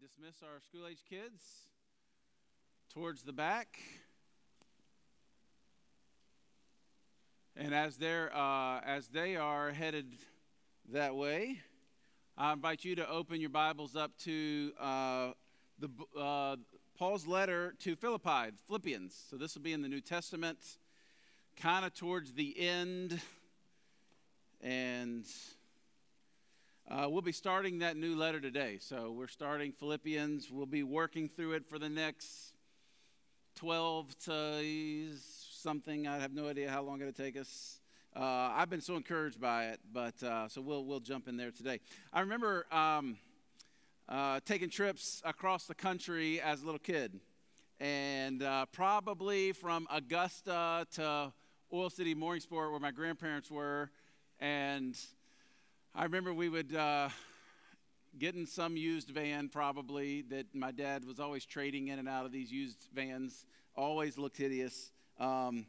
dismiss our school age kids towards the back. And as they're uh, as they are headed that way, I invite you to open your Bibles up to uh, the uh, Paul's letter to Philippi, Philippians. So this will be in the New Testament, kind of towards the end, and uh, we'll be starting that new letter today. So we're starting Philippians. We'll be working through it for the next 12 to something. I have no idea how long it'll take us. Uh, I've been so encouraged by it, but uh, so we'll, we'll jump in there today. I remember um, uh, taking trips across the country as a little kid, and uh, probably from Augusta to Oil City, Mooringsport, where my grandparents were, and I remember we would uh, get in some used van, probably, that my dad was always trading in and out of these used vans, always looked hideous. Um,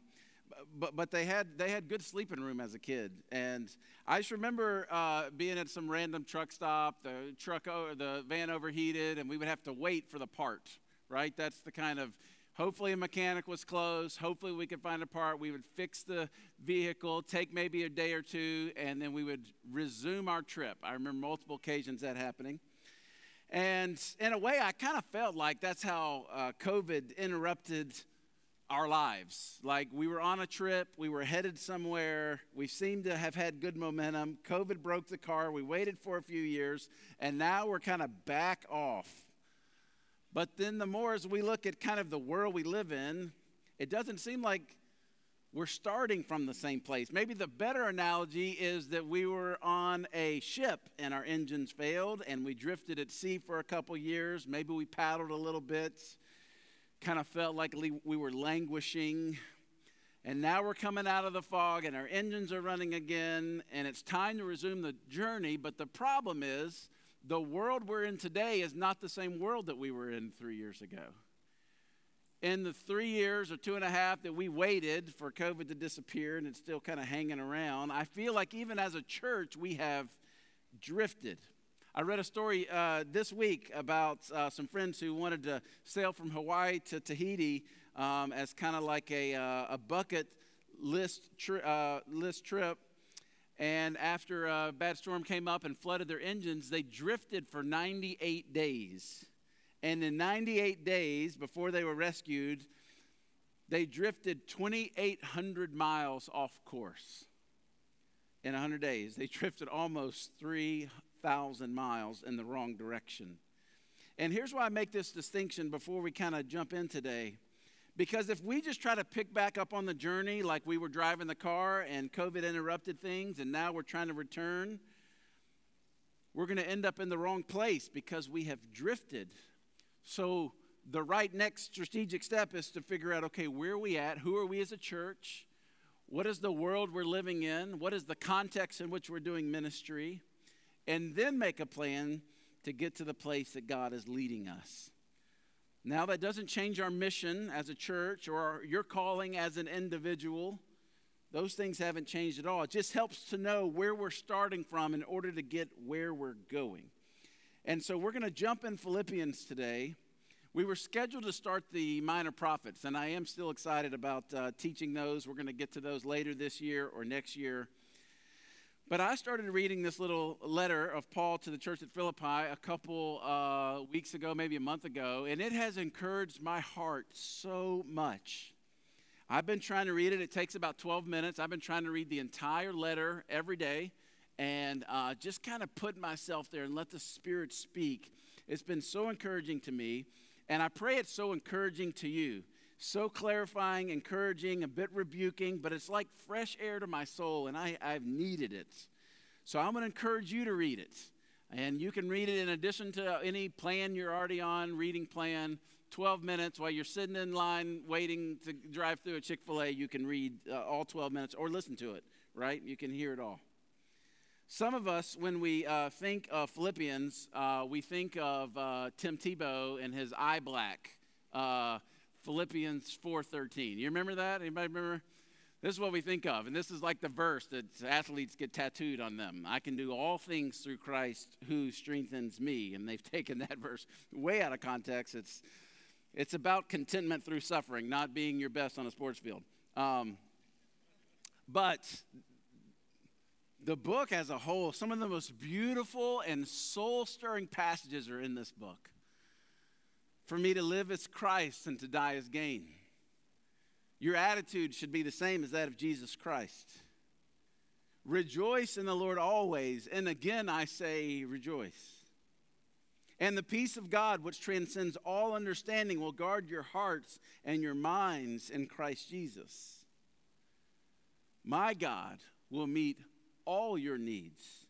but but they had they had good sleeping room as a kid, and I just remember uh, being at some random truck stop. The truck or the van overheated, and we would have to wait for the part. Right, that's the kind of Hopefully, a mechanic was closed. Hopefully, we could find a part. We would fix the vehicle, take maybe a day or two, and then we would resume our trip. I remember multiple occasions that happening. And in a way, I kind of felt like that's how uh, COVID interrupted our lives. Like we were on a trip, we were headed somewhere, we seemed to have had good momentum. COVID broke the car, we waited for a few years, and now we're kind of back off but then the more as we look at kind of the world we live in, it doesn't seem like we're starting from the same place. Maybe the better analogy is that we were on a ship and our engines failed and we drifted at sea for a couple years. Maybe we paddled a little bit, kind of felt like we were languishing. And now we're coming out of the fog and our engines are running again and it's time to resume the journey. But the problem is, the world we're in today is not the same world that we were in three years ago. In the three years or two and a half that we waited for COVID to disappear and it's still kind of hanging around, I feel like even as a church, we have drifted. I read a story uh, this week about uh, some friends who wanted to sail from Hawaii to Tahiti um, as kind of like a, uh, a bucket list, tri- uh, list trip and after a bad storm came up and flooded their engines, they drifted for 98 days. And in 98 days, before they were rescued, they drifted 2,800 miles off course. In 100 days, they drifted almost 3,000 miles in the wrong direction. And here's why I make this distinction before we kind of jump in today. Because if we just try to pick back up on the journey like we were driving the car and COVID interrupted things and now we're trying to return, we're going to end up in the wrong place because we have drifted. So the right next strategic step is to figure out okay, where are we at? Who are we as a church? What is the world we're living in? What is the context in which we're doing ministry? And then make a plan to get to the place that God is leading us. Now, that doesn't change our mission as a church or your calling as an individual. Those things haven't changed at all. It just helps to know where we're starting from in order to get where we're going. And so we're going to jump in Philippians today. We were scheduled to start the minor prophets, and I am still excited about uh, teaching those. We're going to get to those later this year or next year. But I started reading this little letter of Paul to the church at Philippi a couple uh, weeks ago, maybe a month ago, and it has encouraged my heart so much. I've been trying to read it. It takes about 12 minutes. I've been trying to read the entire letter every day and uh, just kind of put myself there and let the Spirit speak. It's been so encouraging to me, and I pray it's so encouraging to you so clarifying, encouraging, a bit rebuking, but it's like fresh air to my soul, and I, I've needed it. So I'm going to encourage you to read it. And you can read it in addition to any plan you're already on, reading plan, 12 minutes while you're sitting in line waiting to drive through a Chick fil A. You can read uh, all 12 minutes or listen to it, right? You can hear it all. Some of us, when we uh, think of Philippians, uh, we think of uh, Tim Tebow and his eye black. Philippians 4:13. You remember that? Anybody remember This is what we think of, and this is like the verse that athletes get tattooed on them. I can do all things through Christ who strengthens me. And they've taken that verse way out of context. It's, it's about contentment through suffering, not being your best on a sports field. Um, but the book as a whole, some of the most beautiful and soul stirring passages are in this book. For me to live as Christ and to die as gain. Your attitude should be the same as that of Jesus Christ. Rejoice in the Lord always. And again, I say, rejoice. And the peace of God, which transcends all understanding, will guard your hearts and your minds in Christ Jesus. My God will meet all your needs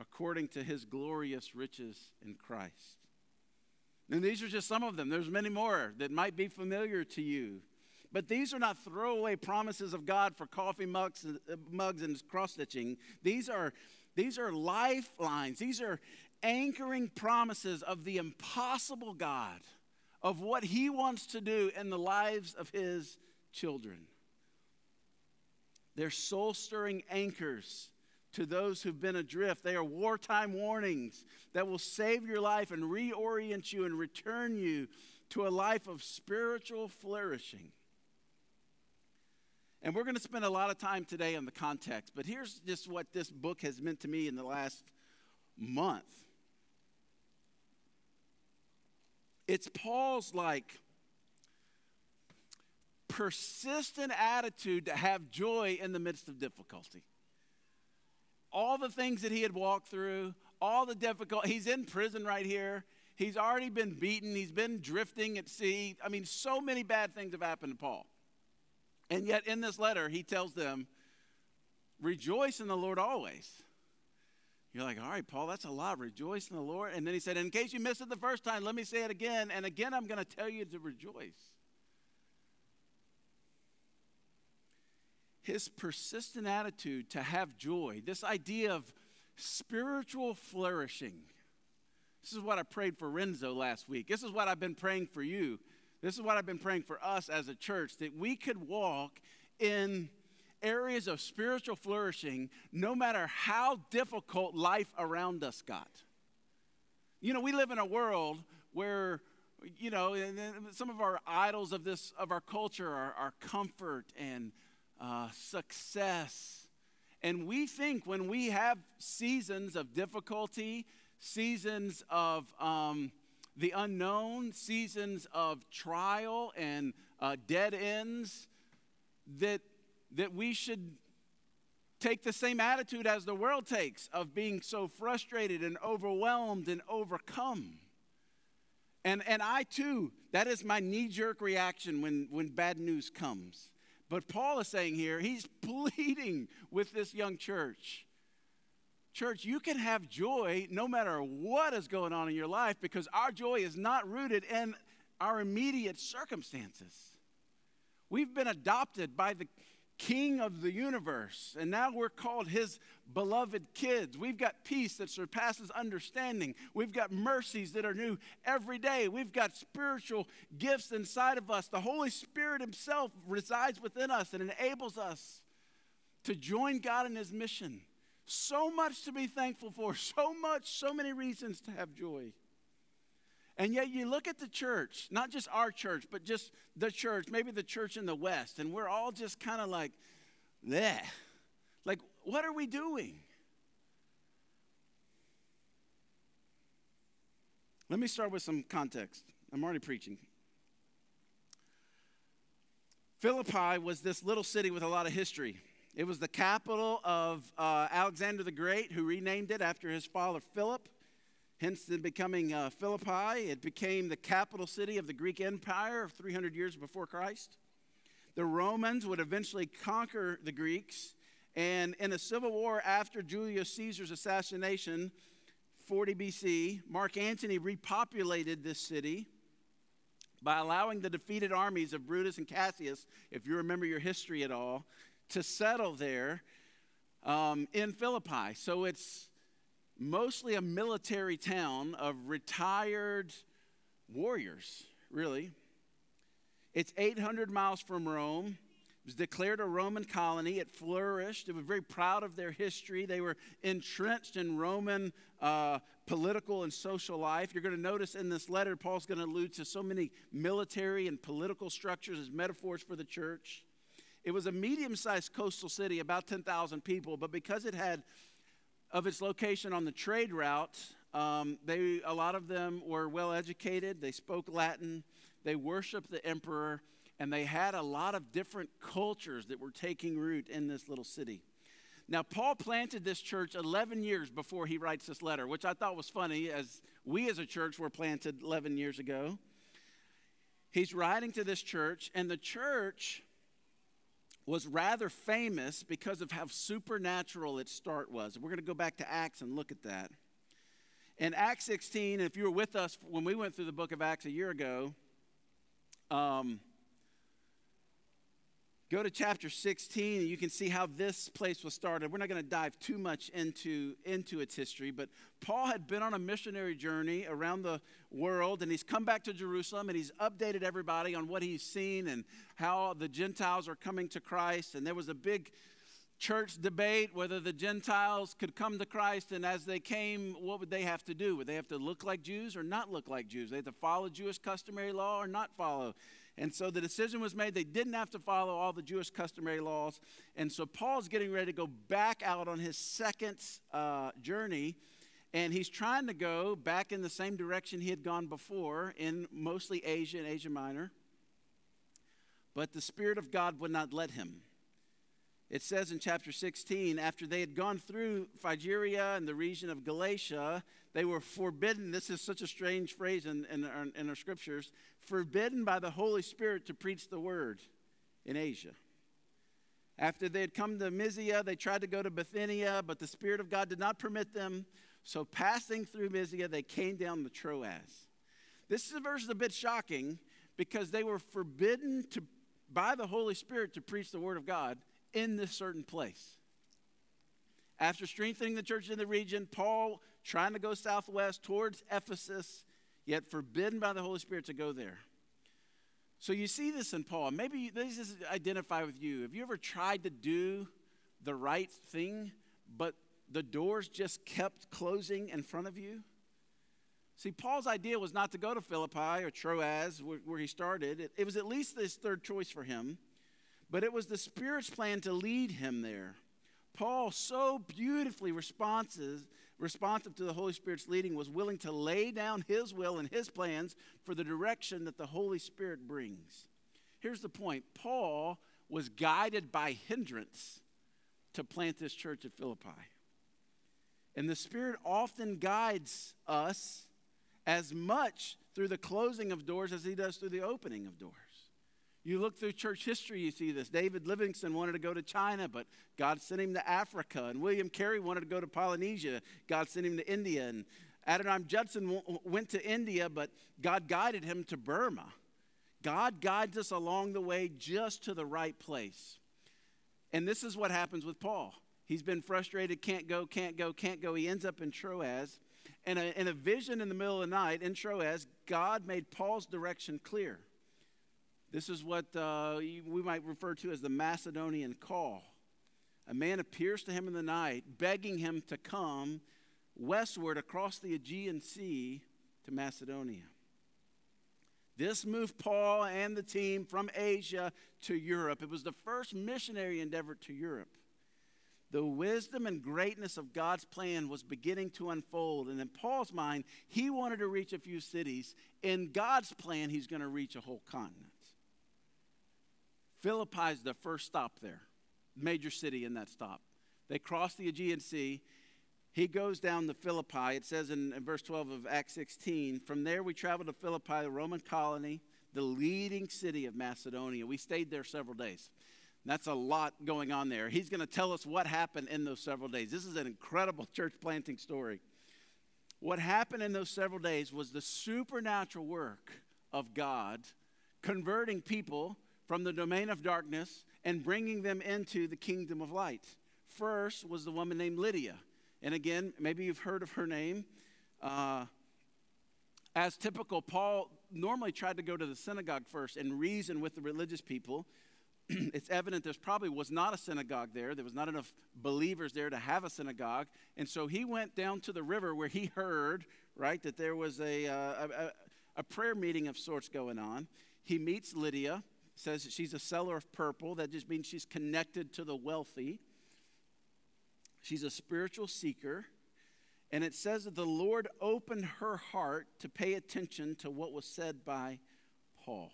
according to his glorious riches in Christ. And these are just some of them. There's many more that might be familiar to you. But these are not throwaway promises of God for coffee mugs, mugs and cross stitching. These are, these are lifelines. These are anchoring promises of the impossible God, of what He wants to do in the lives of His children. They're soul stirring anchors to those who've been adrift. They are wartime warnings that will save your life and reorient you and return you to a life of spiritual flourishing. And we're going to spend a lot of time today on the context, but here's just what this book has meant to me in the last month. It's Paul's like persistent attitude to have joy in the midst of difficulty. All the things that he had walked through, all the difficult, he's in prison right here. He's already been beaten, he's been drifting at sea. I mean, so many bad things have happened to Paul. And yet, in this letter, he tells them, Rejoice in the Lord always. You're like, all right, Paul, that's a lot. Rejoice in the Lord. And then he said, in case you missed it the first time, let me say it again. And again, I'm going to tell you to rejoice. His persistent attitude to have joy, this idea of spiritual flourishing. This is what I prayed for Renzo last week. This is what I've been praying for you this is what I've been praying for us as a church that we could walk in areas of spiritual flourishing no matter how difficult life around us got. You know, we live in a world where you know, some of our idols of this of our culture are, are comfort and uh, success, and we think when we have seasons of difficulty, seasons of um, the unknown, seasons of trial and uh, dead ends, that, that we should take the same attitude as the world takes of being so frustrated and overwhelmed and overcome. And, and I too, that is my knee jerk reaction when, when bad news comes. But Paul is saying here, he's pleading with this young church Church, you can have joy no matter what is going on in your life because our joy is not rooted in our immediate circumstances. We've been adopted by the King of the universe, and now we're called his beloved kids. We've got peace that surpasses understanding. We've got mercies that are new every day. We've got spiritual gifts inside of us. The Holy Spirit himself resides within us and enables us to join God in his mission. So much to be thankful for, so much, so many reasons to have joy. And yet you look at the church, not just our church, but just the church, maybe the church in the West, and we're all just kind of like, bleh. Like, what are we doing? Let me start with some context. I'm already preaching. Philippi was this little city with a lot of history. It was the capital of uh, Alexander the Great, who renamed it after his father Philip. Hence, in becoming uh, Philippi, it became the capital city of the Greek Empire 300 years before Christ. The Romans would eventually conquer the Greeks, and in a civil war after Julius Caesar's assassination, 40 BC, Mark Antony repopulated this city by allowing the defeated armies of Brutus and Cassius, if you remember your history at all, to settle there um, in Philippi. So it's mostly a military town of retired warriors, really. It's 800 miles from Rome. It was declared a Roman colony. It flourished. It was very proud of their history. They were entrenched in Roman uh, political and social life. You're going to notice in this letter, Paul's going to allude to so many military and political structures as metaphors for the church. It was a medium sized coastal city, about 10,000 people, but because it had, of its location on the trade route, um, they, a lot of them were well educated. They spoke Latin. They worshiped the emperor and they had a lot of different cultures that were taking root in this little city. Now, Paul planted this church 11 years before he writes this letter, which I thought was funny, as we as a church were planted 11 years ago. He's writing to this church, and the church was rather famous because of how supernatural its start was. We're going to go back to Acts and look at that. In Acts 16, if you were with us when we went through the book of Acts a year ago, um, Go to chapter 16 and you can see how this place was started. We're not going to dive too much into, into its history, but Paul had been on a missionary journey around the world and he's come back to Jerusalem and he's updated everybody on what he's seen and how the Gentiles are coming to Christ. And there was a big church debate whether the Gentiles could come to Christ, and as they came, what would they have to do? Would they have to look like Jews or not look like Jews? They had to follow Jewish customary law or not follow and so the decision was made. They didn't have to follow all the Jewish customary laws. And so Paul's getting ready to go back out on his second uh, journey. And he's trying to go back in the same direction he had gone before in mostly Asia and Asia Minor. But the Spirit of God would not let him. It says in chapter 16, after they had gone through Phrygia and the region of Galatia, they were forbidden. This is such a strange phrase in, in, our, in our scriptures forbidden by the Holy Spirit to preach the word in Asia. After they had come to Mysia, they tried to go to Bithynia, but the Spirit of God did not permit them. So, passing through Mysia, they came down the Troas. This is a verse is a bit shocking because they were forbidden to, by the Holy Spirit to preach the Word of God in this certain place. After strengthening the church in the region, Paul, trying to go southwest towards Ephesus, yet forbidden by the Holy Spirit to go there. So you see this in Paul. Maybe this is identify with you. Have you ever tried to do the right thing, but the doors just kept closing in front of you? See, Paul's idea was not to go to Philippi or Troas, where, where he started. It, it was at least this third choice for him, but it was the Spirit's plan to lead him there. Paul, so beautifully responsive, responsive to the Holy Spirit's leading, was willing to lay down his will and his plans for the direction that the Holy Spirit brings. Here's the point Paul was guided by hindrance to plant this church at Philippi. And the Spirit often guides us as much through the closing of doors as he does through the opening of doors. You look through church history, you see this. David Livingstone wanted to go to China, but God sent him to Africa. And William Carey wanted to go to Polynesia. God sent him to India. And Adoniram Judson went to India, but God guided him to Burma. God guides us along the way just to the right place. And this is what happens with Paul. He's been frustrated, can't go, can't go, can't go. He ends up in Troas. And in a vision in the middle of the night in Troas, God made Paul's direction clear. This is what uh, we might refer to as the Macedonian call. A man appears to him in the night, begging him to come westward across the Aegean Sea to Macedonia. This moved Paul and the team from Asia to Europe. It was the first missionary endeavor to Europe. The wisdom and greatness of God's plan was beginning to unfold. And in Paul's mind, he wanted to reach a few cities. In God's plan, he's going to reach a whole continent. Philippi is the first stop there, major city in that stop. They cross the Aegean Sea. He goes down to Philippi. It says in, in verse 12 of Acts 16 From there we traveled to Philippi, the Roman colony, the leading city of Macedonia. We stayed there several days. That's a lot going on there. He's going to tell us what happened in those several days. This is an incredible church planting story. What happened in those several days was the supernatural work of God converting people from the domain of darkness and bringing them into the kingdom of light. First was the woman named Lydia. And again, maybe you've heard of her name. Uh, as typical, Paul normally tried to go to the synagogue first and reason with the religious people. it's evident there's probably was not a synagogue there. There was not enough believers there to have a synagogue. And so he went down to the river where he heard, right, that there was a, uh, a, a prayer meeting of sorts going on. He meets Lydia, says she's a seller of purple. That just means she's connected to the wealthy. She's a spiritual seeker. And it says that the Lord opened her heart to pay attention to what was said by Paul.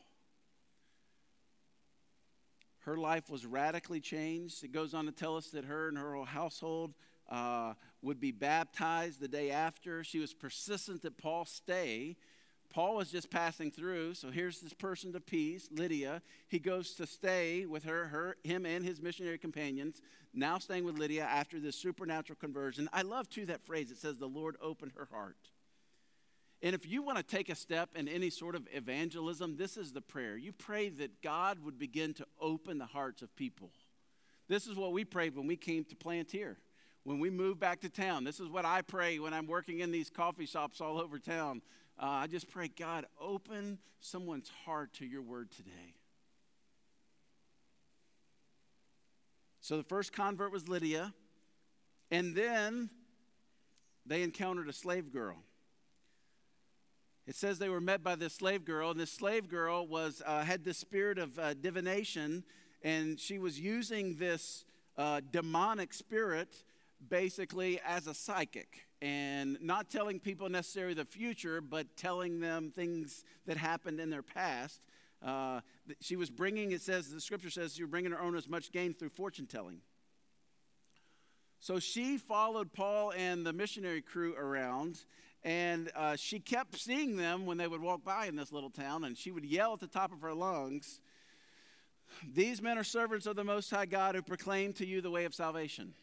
Her life was radically changed. It goes on to tell us that her and her whole household uh, would be baptized the day after. She was persistent that Paul stay. Paul was just passing through, so here's this person to peace, Lydia. He goes to stay with her, her, him and his missionary companions, now staying with Lydia after this supernatural conversion. I love too that phrase. It says, The Lord opened her heart. And if you want to take a step in any sort of evangelism, this is the prayer. You pray that God would begin to open the hearts of people. This is what we prayed when we came to plant here. When we moved back to town, this is what I pray when I'm working in these coffee shops all over town. Uh, I just pray, God, open someone's heart to your word today. So the first convert was Lydia, and then they encountered a slave girl. It says they were met by this slave girl, and this slave girl was uh, had the spirit of uh, divination, and she was using this uh, demonic spirit basically as a psychic, and not telling people necessarily the future, but telling them things that happened in their past. Uh, she was bringing, it says, the scripture says, was bringing her own as much gain through fortune telling. So she followed Paul and the missionary crew around, and uh, she kept seeing them when they would walk by in this little town, and she would yell at the top of her lungs, These men are servants of the Most High God who proclaim to you the way of salvation.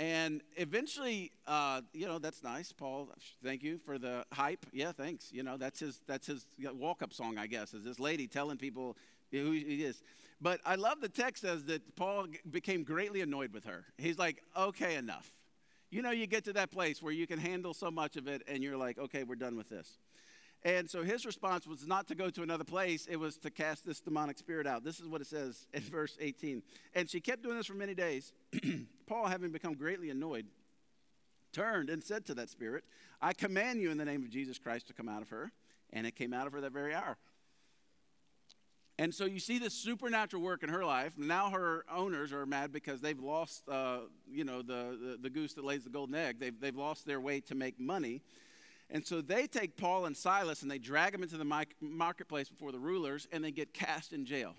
And eventually, uh, you know, that's nice, Paul. Thank you for the hype. Yeah, thanks. You know, that's his that's his walk-up song, I guess. Is this lady telling people who he is? But I love the text says that Paul became greatly annoyed with her. He's like, okay, enough. You know, you get to that place where you can handle so much of it and you're like, okay, we're done with this. And so his response was not to go to another place, it was to cast this demonic spirit out. This is what it says in verse 18. And she kept doing this for many days. Paul, having become greatly annoyed, turned and said to that spirit, I command you in the name of Jesus Christ to come out of her. And it came out of her that very hour. And so you see this supernatural work in her life. Now her owners are mad because they've lost, uh, you know, the, the, the, goose that lays the golden egg. They've, they've lost their way to make money. And so they take Paul and Silas and they drag them into the marketplace before the rulers and they get cast in jail.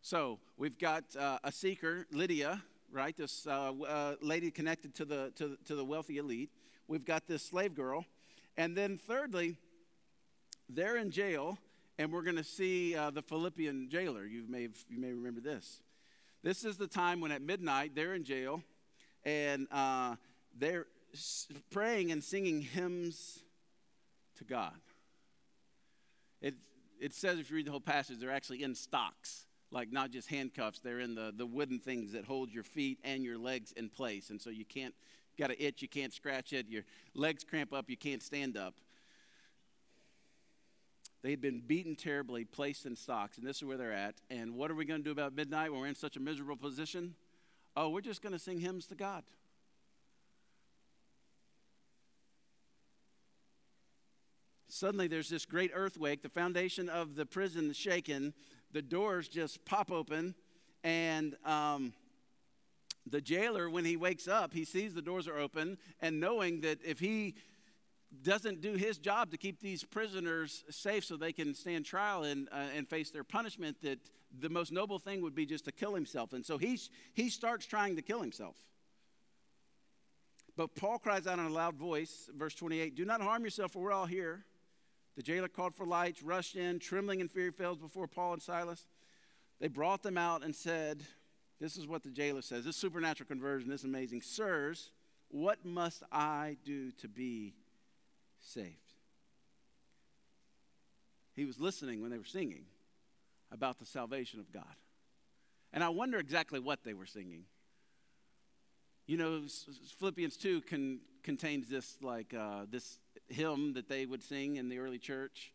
So we've got uh, a seeker, Lydia, right? This uh, uh, lady connected to the, to, to the wealthy elite. We've got this slave girl. And then thirdly, they're in jail and we're going to see uh, the Philippian jailer. You may, you may remember this. This is the time when at midnight they're in jail and uh, they're praying and singing hymns to God. It, it says, if you read the whole passage, they're actually in stocks, like not just handcuffs, they're in the, the wooden things that hold your feet and your legs in place. And so you can't, got an itch, you can't scratch it, your legs cramp up, you can't stand up. They had been beaten terribly, placed in stocks, and this is where they're at. And what are we going to do about midnight when we're in such a miserable position? Oh, we're just going to sing hymns to God. Suddenly, there's this great earthquake. The foundation of the prison is shaken. The doors just pop open. And um, the jailer, when he wakes up, he sees the doors are open. And knowing that if he doesn't do his job to keep these prisoners safe so they can stand trial and, uh, and face their punishment, that the most noble thing would be just to kill himself. And so he, he starts trying to kill himself. But Paul cries out in a loud voice, verse 28 Do not harm yourself, for we're all here. The jailer called for lights, rushed in, trembling in fear, fell before Paul and Silas. They brought them out and said, This is what the jailer says. This supernatural conversion, this is amazing. Sirs, what must I do to be saved. He was listening when they were singing about the salvation of God. And I wonder exactly what they were singing. You know, Philippians 2 can, contains this like uh, this hymn that they would sing in the early church.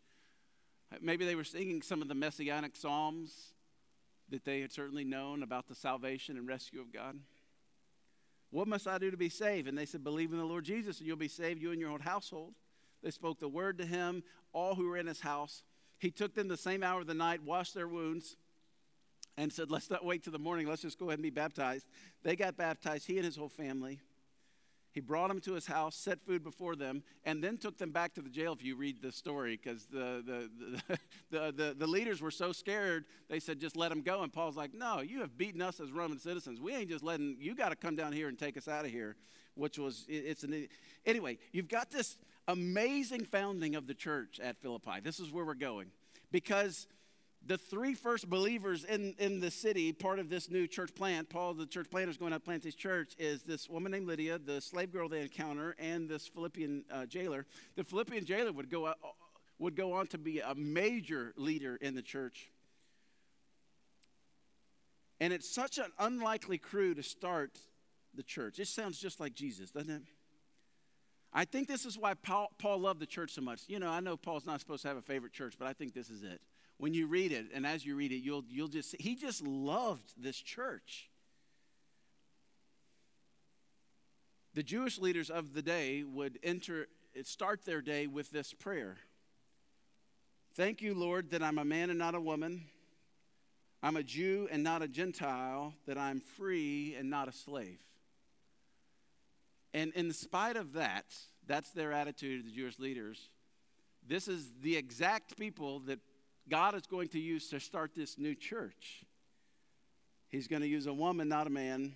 Maybe they were singing some of the messianic psalms that they had certainly known about the salvation and rescue of God. What must I do to be saved? And they said, Believe in the Lord Jesus, and you'll be saved, you and your whole household. They spoke the word to him, all who were in his house. He took them the same hour of the night, washed their wounds, and said, Let's not wait till the morning. Let's just go ahead and be baptized. They got baptized, he and his whole family. He brought them to his house, set food before them, and then took them back to the jail if you read the story, because the, the, the, the, the, leaders were so scared, they said, just let them go. And Paul's like, no, you have beaten us as Roman citizens. We ain't just letting, you got to come down here and take us out of here, which was, it's an, anyway, you've got this amazing founding of the church at Philippi. This is where we're going. Because the three first believers in, in the city, part of this new church plant, Paul, the church planter, is going to plant this church, is this woman named Lydia, the slave girl they encounter, and this Philippian uh, jailer. The Philippian jailer would go, uh, would go on to be a major leader in the church. And it's such an unlikely crew to start the church. It sounds just like Jesus, doesn't it? I think this is why Paul, Paul loved the church so much. You know, I know Paul's not supposed to have a favorite church, but I think this is it when you read it, and as you read it, you'll, you'll just, he just loved this church. The Jewish leaders of the day would enter, start their day with this prayer Thank you, Lord, that I'm a man and not a woman. I'm a Jew and not a Gentile, that I'm free and not a slave. And in spite of that, that's their attitude, of the Jewish leaders. This is the exact people that God is going to use to start this new church. He's going to use a woman, not a man.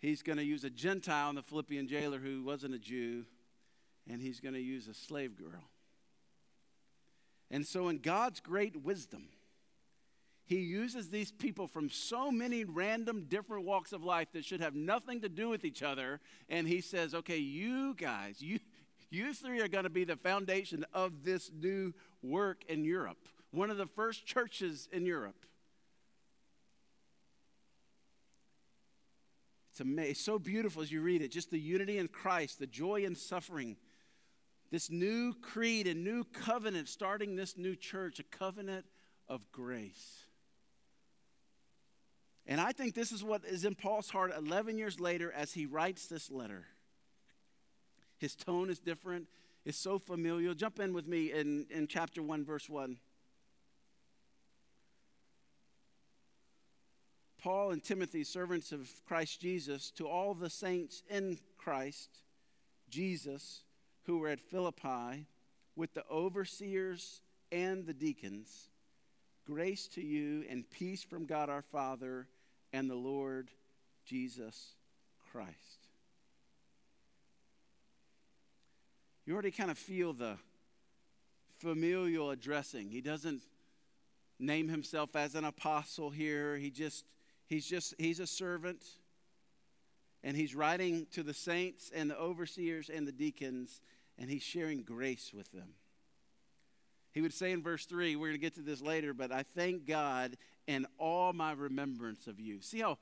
He's going to use a Gentile in the Philippian jailer who wasn't a Jew. And he's going to use a slave girl. And so, in God's great wisdom, he uses these people from so many random different walks of life that should have nothing to do with each other. And he says, okay, you guys, you, you three are going to be the foundation of this new work in Europe, one of the first churches in Europe. It's, amazing. it's so beautiful as you read it. Just the unity in Christ, the joy in suffering, this new creed and new covenant starting this new church, a covenant of grace. And I think this is what is in Paul's heart 11 years later as he writes this letter. His tone is different. It's so familiar. Jump in with me in, in chapter 1, verse 1. Paul and Timothy, servants of Christ Jesus, to all the saints in Christ Jesus who were at Philippi, with the overseers and the deacons, grace to you and peace from God our Father and the Lord Jesus Christ. You already kind of feel the familial addressing. He doesn't name himself as an apostle here. He just he's just he's a servant and he's writing to the saints and the overseers and the deacons and he's sharing grace with them. He would say in verse 3, we're going to get to this later, but I thank God in all my remembrance of you. See how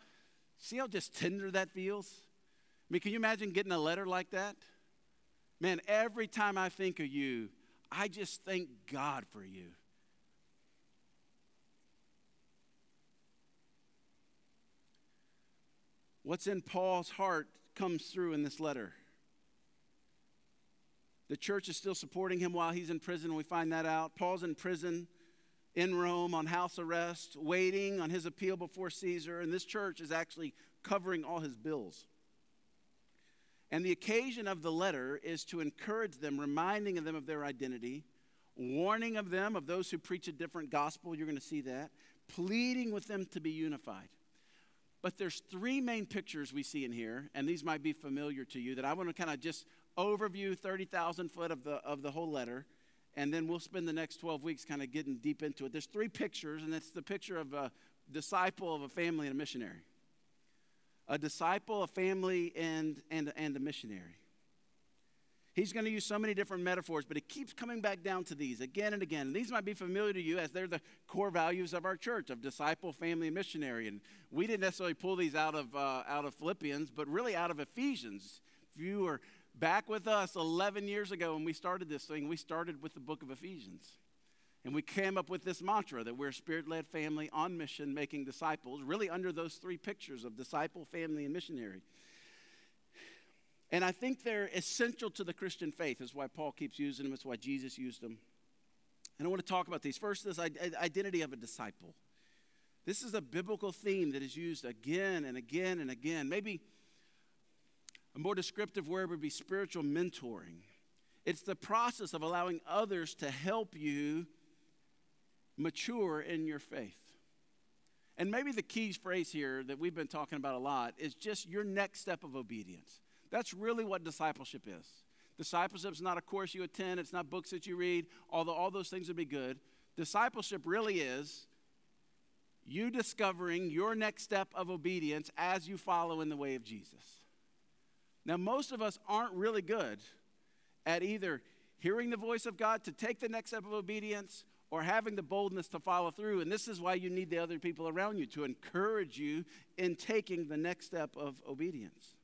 see how just tender that feels? I mean, can you imagine getting a letter like that? Man, every time I think of you, I just thank God for you. What's in Paul's heart comes through in this letter. The church is still supporting him while he's in prison. We find that out. Paul's in prison in Rome on house arrest, waiting on his appeal before Caesar, and this church is actually covering all his bills. And the occasion of the letter is to encourage them, reminding them of their identity, warning of them of those who preach a different gospel. You're going to see that. Pleading with them to be unified. But there's three main pictures we see in here, and these might be familiar to you that I want to kind of just overview 30,000 foot of the, of the whole letter, and then we'll spend the next 12 weeks kind of getting deep into it. There's three pictures, and it's the picture of a disciple, of a family, and a missionary a disciple, a family, and, and, and a missionary. He's going to use so many different metaphors, but it keeps coming back down to these again and again. And these might be familiar to you as they're the core values of our church of disciple, family, and missionary. And we didn't necessarily pull these out of, uh, out of Philippians, but really out of Ephesians. If you were back with us 11 years ago when we started this thing, we started with the book of Ephesians. And we came up with this mantra that we're a spirit led family on mission, making disciples, really under those three pictures of disciple, family, and missionary. And I think they're essential to the Christian faith. That's why Paul keeps using them, it's why Jesus used them. And I want to talk about these. First, this identity of a disciple. This is a biblical theme that is used again and again and again. Maybe a more descriptive word would be spiritual mentoring. It's the process of allowing others to help you mature in your faith. And maybe the key phrase here that we've been talking about a lot is just your next step of obedience. That's really what discipleship is. Discipleship is not a course you attend, it's not books that you read, although all those things would be good. Discipleship really is you discovering your next step of obedience as you follow in the way of Jesus. Now, most of us aren't really good at either hearing the voice of God to take the next step of obedience or having the boldness to follow through. And this is why you need the other people around you to encourage you in taking the next step of obedience.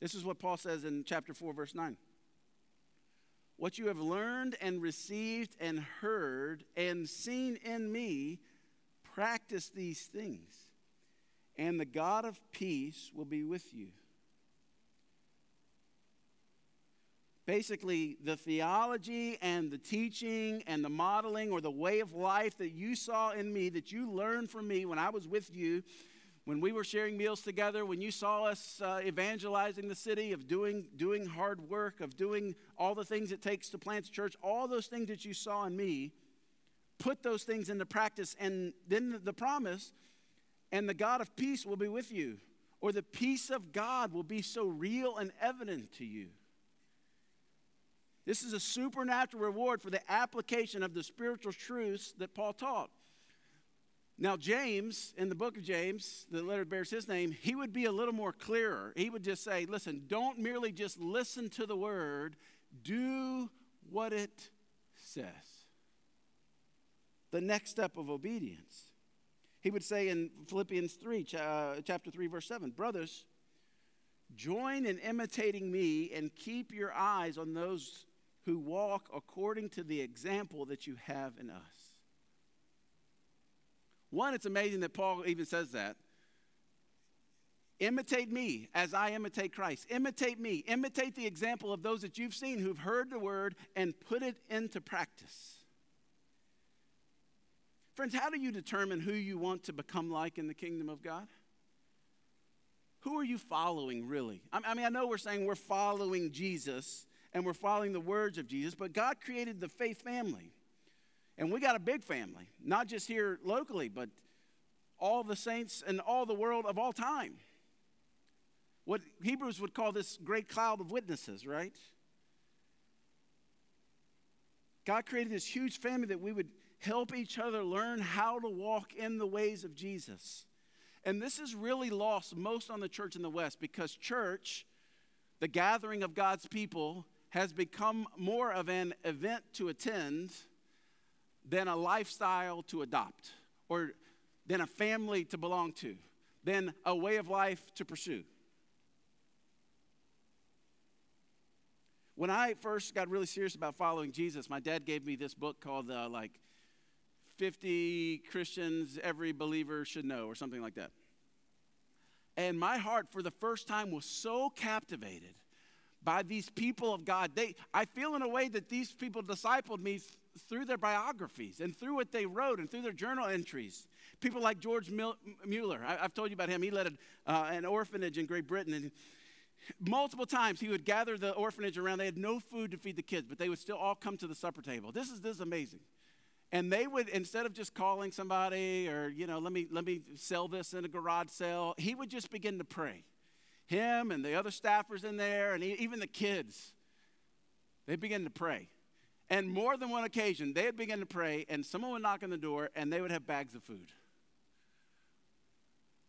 This is what Paul says in chapter 4, verse 9. What you have learned and received and heard and seen in me, practice these things, and the God of peace will be with you. Basically, the theology and the teaching and the modeling or the way of life that you saw in me, that you learned from me when I was with you, when we were sharing meals together, when you saw us uh, evangelizing the city, of doing, doing hard work, of doing all the things it takes to plant a church, all those things that you saw in me, put those things into practice. And then the promise, and the God of peace will be with you, or the peace of God will be so real and evident to you. This is a supernatural reward for the application of the spiritual truths that Paul taught. Now, James, in the book of James, the letter bears his name, he would be a little more clearer. He would just say, listen, don't merely just listen to the word, do what it says. The next step of obedience. He would say in Philippians 3, uh, chapter 3, verse 7, Brothers, join in imitating me and keep your eyes on those who walk according to the example that you have in us. One, it's amazing that Paul even says that. Imitate me as I imitate Christ. Imitate me. Imitate the example of those that you've seen who've heard the word and put it into practice. Friends, how do you determine who you want to become like in the kingdom of God? Who are you following, really? I mean, I know we're saying we're following Jesus and we're following the words of Jesus, but God created the faith family. And we got a big family, not just here locally, but all the saints and all the world of all time. What Hebrews would call this great cloud of witnesses, right? God created this huge family that we would help each other learn how to walk in the ways of Jesus. And this is really lost most on the church in the West because church, the gathering of God's people, has become more of an event to attend than a lifestyle to adopt, or than a family to belong to, than a way of life to pursue. When I first got really serious about following Jesus, my dad gave me this book called uh, like 50 Christians every believer should know, or something like that. And my heart, for the first time, was so captivated by these people of God. They, I feel in a way that these people discipled me through their biographies and through what they wrote and through their journal entries. People like George Mueller, I, have told you about him. He led a, uh, an orphanage in Great Britain. And multiple times he would gather the orphanage around. They had no food to feed the kids, but they would still all come to the supper table. This is, this is amazing. And they would, instead of just calling somebody or, you know, let me, let me sell this in a garage sale, he would just begin to pray. Him and the other staffers in there and even the kids, they begin to pray. And more than one occasion, they would begin to pray, and someone would knock on the door, and they would have bags of food.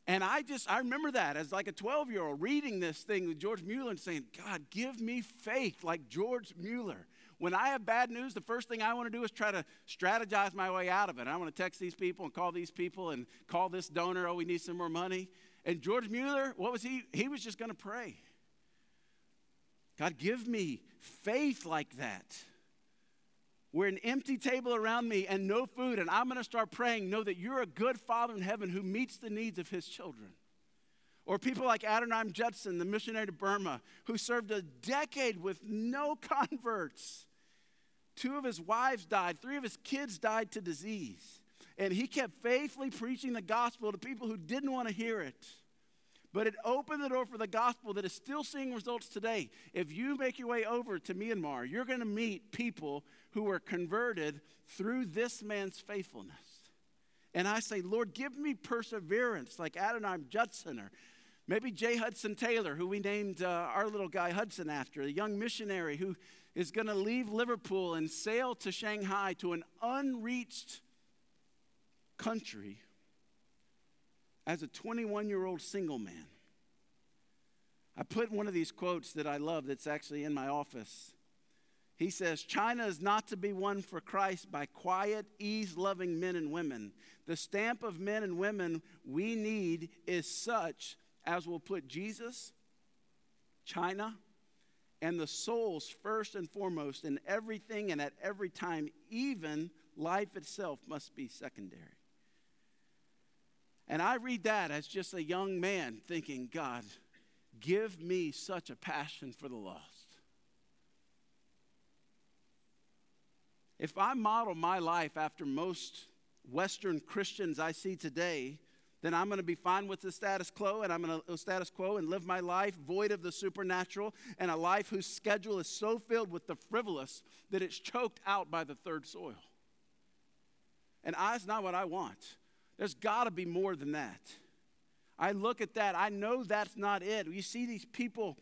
And I just, I remember that as like a 12 year old reading this thing with George Mueller and saying, God, give me faith like George Mueller. When I have bad news, the first thing I want to do is try to strategize my way out of it. I want to text these people and call these people and call this donor, oh, we need some more money. And George Mueller, what was he? He was just going to pray. God, give me faith like that. where an empty table around me and no food, and I'm going to start praying, know that you're a good Father in heaven who meets the needs of his children. Or people like Adoniram Judson, the missionary to Burma, who served a decade with no converts. Two of his wives died, three of his kids died to disease. And he kept faithfully preaching the gospel to people who didn't want to hear it. But it opened the door for the gospel that is still seeing results today. If you make your way over to Myanmar, you're going to meet people who were converted through this man's faithfulness. And I say, Lord, give me perseverance like Adoniram Judson or maybe J. Hudson Taylor, who we named uh, our little guy Hudson after, a young missionary who is going to leave Liverpool and sail to Shanghai to an unreached country as a 21 year old single man. I put one of these quotes that I love that's actually in my office. He says, China is not to be won for Christ by quiet, ease loving men and women. The stamp of men and women we need is such as will put Jesus, China, and the souls first and foremost in everything and at every time, even life itself must be secondary. And I read that as just a young man thinking, God, give me such a passion for the lost. If I model my life after most Western Christians I see today, then I'm going to be fine with the status quo and I'm going to uh, status quo and live my life void of the supernatural and a life whose schedule is so filled with the frivolous that it's choked out by the third soil. And that's not what I want. There's got to be more than that. I look at that, I know that's not it. You see these people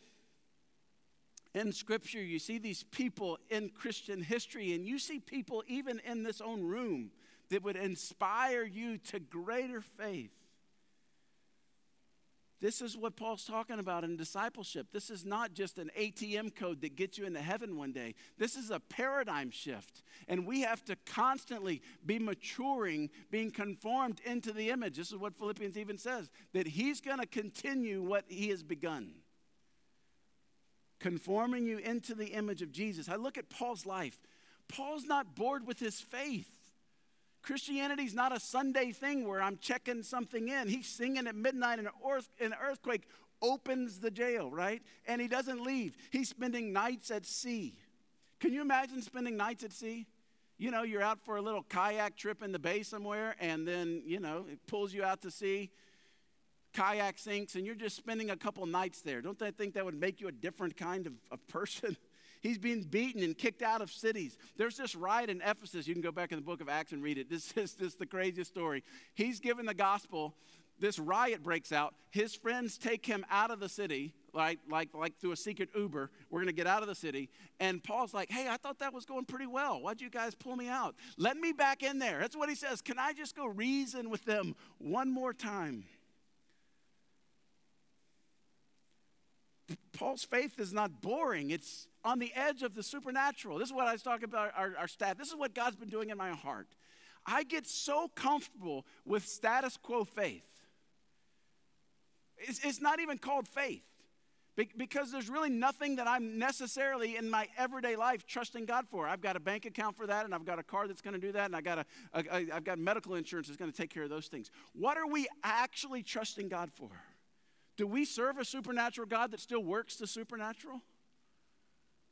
in Scripture, you see these people in Christian history, and you see people even in this own room that would inspire you to greater faith. This is what Paul's talking about in discipleship. This is not just an ATM code that gets you into heaven one day. This is a paradigm shift. And we have to constantly be maturing, being conformed into the image. This is what Philippians even says that he's going to continue what he has begun, conforming you into the image of Jesus. I look at Paul's life. Paul's not bored with his faith. Christianity's not a Sunday thing where I'm checking something in. He's singing at midnight and an, earthquake opens the jail, right? And he doesn't leave. He's spending nights at sea. Can you imagine spending nights at sea? You know, you're out for a little kayak trip in the bay somewhere, and then, you know, it pulls you out to sea. Kayak sinks, and you're just spending a couple nights there. Don't they think that would make you a different kind of, of person? He's being beaten and kicked out of cities. There's this riot in Ephesus. You can go back in the book of Acts and read it. This is, is the craziest story. He's given the gospel. This riot breaks out. His friends take him out of the city, like, like, like through a secret Uber. We're going to get out of the city. And Paul's like, hey, I thought that was going pretty well. Why'd you guys pull me out? Let me back in there. That's what he says. Can I just go reason with them one more time? Paul's faith is not boring, it's on the edge of the supernatural. This is what I was talking about our, our staff. This is what God's been doing in my heart. I get so comfortable with status quo faith. It's, it's not even called faith because there's really nothing that I'm necessarily in my everyday life trusting God for. I've got a bank account for that, and I've got a car that's going to do that, and I got a, a, a, I've got medical insurance that's going to take care of those things. What are we actually trusting God for? Do we serve a supernatural God that still works the supernatural?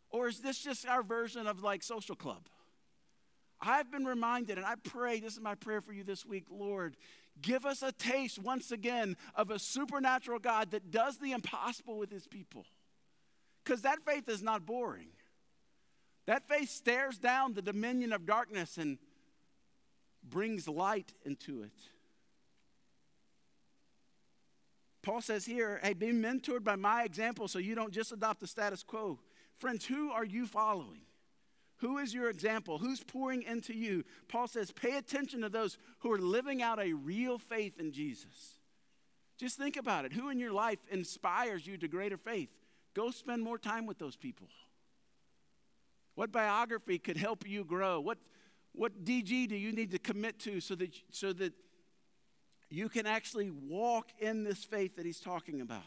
Or is this just our version of like social club? I've been reminded, and I pray, this is my prayer for you this week, Lord, give us a taste once again of a supernatural God that does the impossible with his people. Because that faith is not boring. That faith stares down the dominion of darkness and brings light into it. Paul says here, hey, be mentored by my example so you don't just adopt the status quo. Friends, who are you following? Who is your example? Who's pouring into you? Paul says, pay attention to those who are living out a real faith in Jesus. Just think about it. Who in your life inspires you to greater faith? Go spend more time with those people. What biography could help you grow? What, what DG do you need to commit to so that, so that you can actually walk in this faith that he's talking about.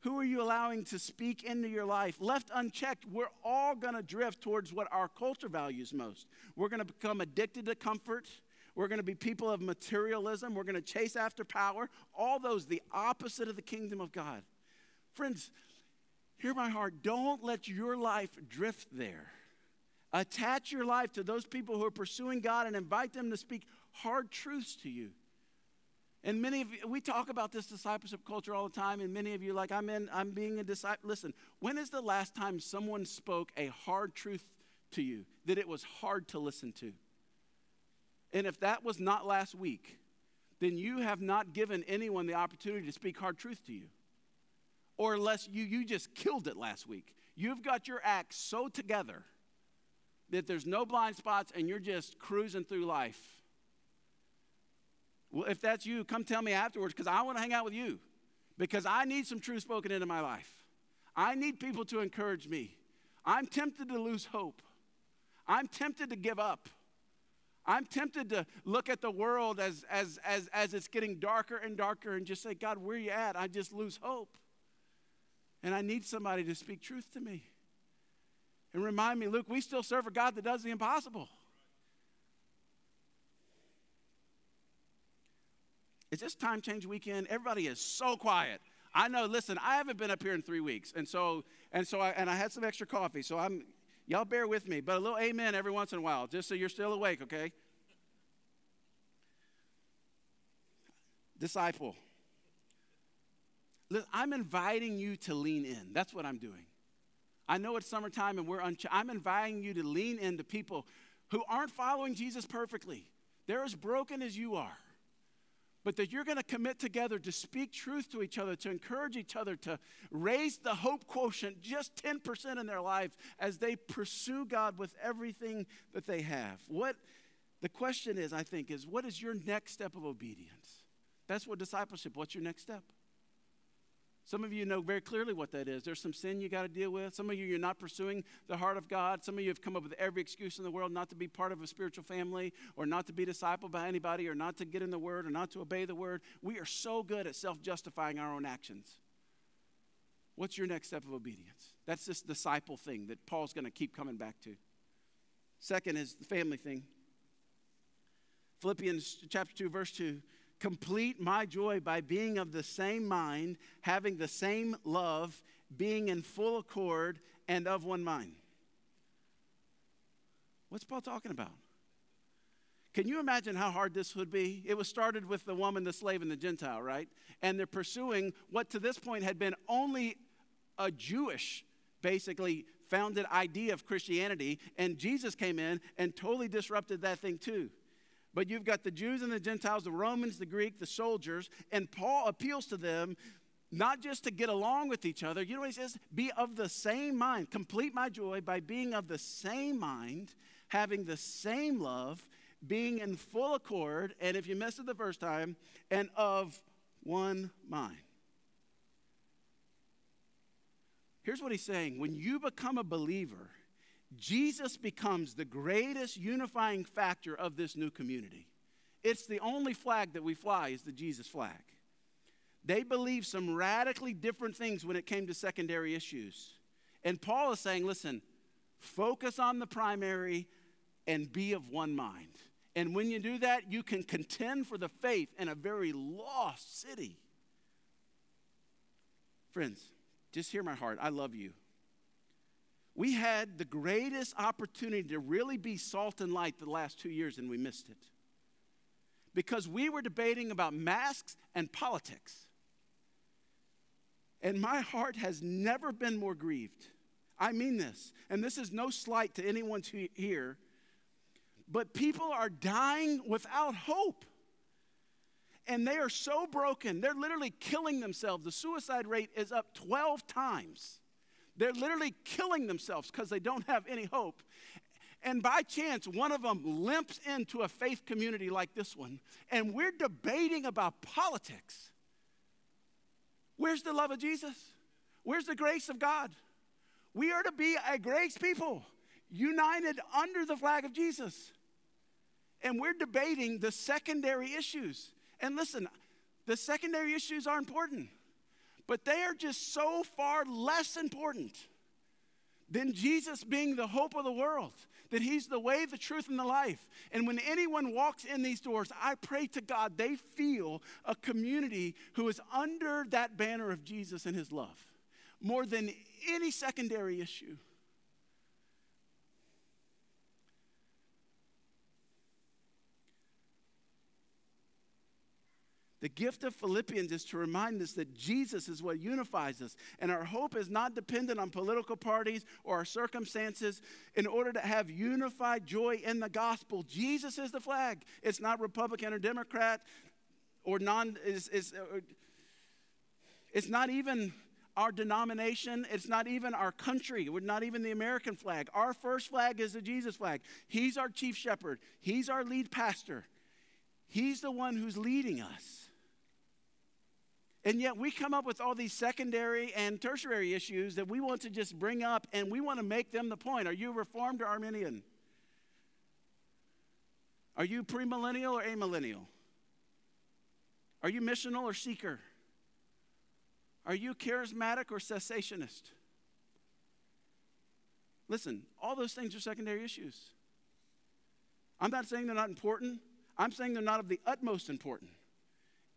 Who are you allowing to speak into your life? Left unchecked, we're all going to drift towards what our culture values most. We're going to become addicted to comfort. We're going to be people of materialism. We're going to chase after power. All those, the opposite of the kingdom of God. Friends, hear my heart. Don't let your life drift there. Attach your life to those people who are pursuing God and invite them to speak hard truths to you. And many of you, we talk about this discipleship culture all the time, and many of you, like, I'm in, I'm being a disciple. Listen, when is the last time someone spoke a hard truth to you that it was hard to listen to? And if that was not last week, then you have not given anyone the opportunity to speak hard truth to you. Or unless you, you just killed it last week. You've got your act so together that there's no blind spots and you're just cruising through life. Well, if that's you, come tell me afterwards because I want to hang out with you because I need some truth spoken into my life. I need people to encourage me. I'm tempted to lose hope. I'm tempted to give up. I'm tempted to look at the world as, as, as, as it's getting darker and darker and just say, God, where are you at? I just lose hope. And I need somebody to speak truth to me. And remind me, Luke, we still serve a God that does the impossible. It's just time change weekend. Everybody is so quiet. I know, listen, I haven't been up here in three weeks. And so, and so I, and I had some extra coffee. So I'm, y'all bear with me, but a little amen every once in a while, just so you're still awake, okay? Disciple. I'm inviting you to lean in. That's what I'm doing. I know it's summertime and we're unch- I'm inviting you to lean into people who aren't following Jesus perfectly. They're as broken as you are but that you're going to commit together to speak truth to each other, to encourage each other, to raise the hope quotient just 10% in their life as they pursue God with everything that they have. What the question is, I think, is what is your next step of obedience? That's what discipleship, what's your next step? Some of you know very clearly what that is. There's some sin you got to deal with. Some of you, you're not pursuing the heart of God. Some of you have come up with every excuse in the world not to be part of a spiritual family or not to be discipled by anybody or not to get in the Word or not to obey the Word. We are so good at self justifying our own actions. What's your next step of obedience? That's this disciple thing that Paul's going to keep coming back to. Second is the family thing. Philippians chapter 2, verse 2 Complete my joy by being of the same mind, having the same love, being in full accord, and of one mind. What's Paul talking about? Can you imagine how hard this would be? It was started with the woman, the slave, and the Gentile, right? And they're pursuing what to this point had been only a Jewish, basically, founded idea of Christianity. And Jesus came in and totally disrupted that thing too. But you've got the Jews and the Gentiles, the Romans, the Greek, the soldiers, and Paul appeals to them not just to get along with each other. You know what he says? Be of the same mind. Complete my joy by being of the same mind, having the same love, being in full accord, and if you missed it the first time, and of one mind. Here's what he's saying when you become a believer, Jesus becomes the greatest unifying factor of this new community. It's the only flag that we fly is the Jesus flag. They believe some radically different things when it came to secondary issues. And Paul is saying, listen, focus on the primary and be of one mind. And when you do that, you can contend for the faith in a very lost city. Friends, just hear my heart. I love you. We had the greatest opportunity to really be salt and light the last two years, and we missed it. Because we were debating about masks and politics. And my heart has never been more grieved. I mean this. And this is no slight to anyone here. But people are dying without hope. And they are so broken, they're literally killing themselves. The suicide rate is up 12 times. They're literally killing themselves because they don't have any hope. And by chance, one of them limps into a faith community like this one, and we're debating about politics. Where's the love of Jesus? Where's the grace of God? We are to be a grace people, united under the flag of Jesus. And we're debating the secondary issues. And listen, the secondary issues are important. But they are just so far less important than Jesus being the hope of the world, that He's the way, the truth, and the life. And when anyone walks in these doors, I pray to God they feel a community who is under that banner of Jesus and His love more than any secondary issue. The gift of Philippians is to remind us that Jesus is what unifies us, and our hope is not dependent on political parties or our circumstances. In order to have unified joy in the gospel, Jesus is the flag. It's not Republican or Democrat or non. It's, it's, uh, it's not even our denomination. It's not even our country. We're not even the American flag. Our first flag is the Jesus flag. He's our chief shepherd, He's our lead pastor. He's the one who's leading us. And yet we come up with all these secondary and tertiary issues that we want to just bring up and we want to make them the point. Are you Reformed or Arminian? Are you premillennial or amillennial? Are you missional or seeker? Are you charismatic or cessationist? Listen, all those things are secondary issues. I'm not saying they're not important. I'm saying they're not of the utmost importance.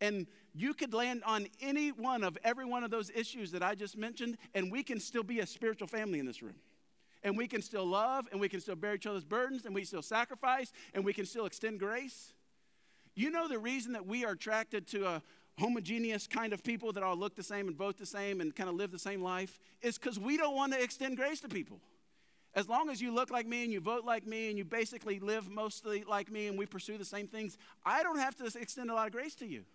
And you could land on any one of every one of those issues that I just mentioned, and we can still be a spiritual family in this room. And we can still love, and we can still bear each other's burdens, and we still sacrifice, and we can still extend grace. You know the reason that we are attracted to a homogeneous kind of people that all look the same and vote the same and kind of live the same life is because we don't want to extend grace to people. As long as you look like me and you vote like me and you basically live mostly like me and we pursue the same things, I don't have to extend a lot of grace to you.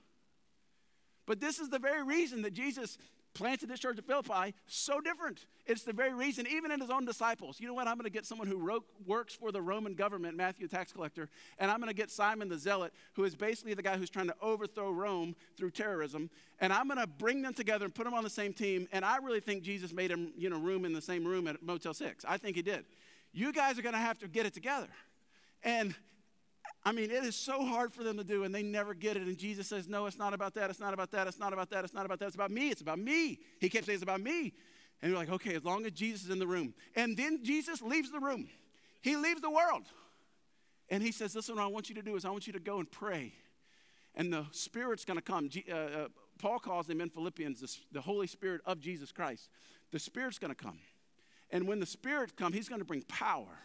But this is the very reason that Jesus planted this church at Philippi so different. It's the very reason, even in his own disciples. You know what? I'm going to get someone who wrote, works for the Roman government, Matthew, tax collector, and I'm going to get Simon the Zealot, who is basically the guy who's trying to overthrow Rome through terrorism, and I'm going to bring them together and put them on the same team. And I really think Jesus made them, you know, room in the same room at Motel 6. I think he did. You guys are going to have to get it together. And I mean, it is so hard for them to do, and they never get it. And Jesus says, No, it's not about that. It's not about that. It's not about that. It's not about that. It's about me. It's about me. He kept saying, It's about me. And you're like, Okay, as long as Jesus is in the room. And then Jesus leaves the room, he leaves the world. And he says, Listen, what I want you to do is I want you to go and pray. And the Spirit's going to come. Uh, uh, Paul calls him in Philippians the, the Holy Spirit of Jesus Christ. The Spirit's going to come. And when the Spirit comes, he's going to bring power.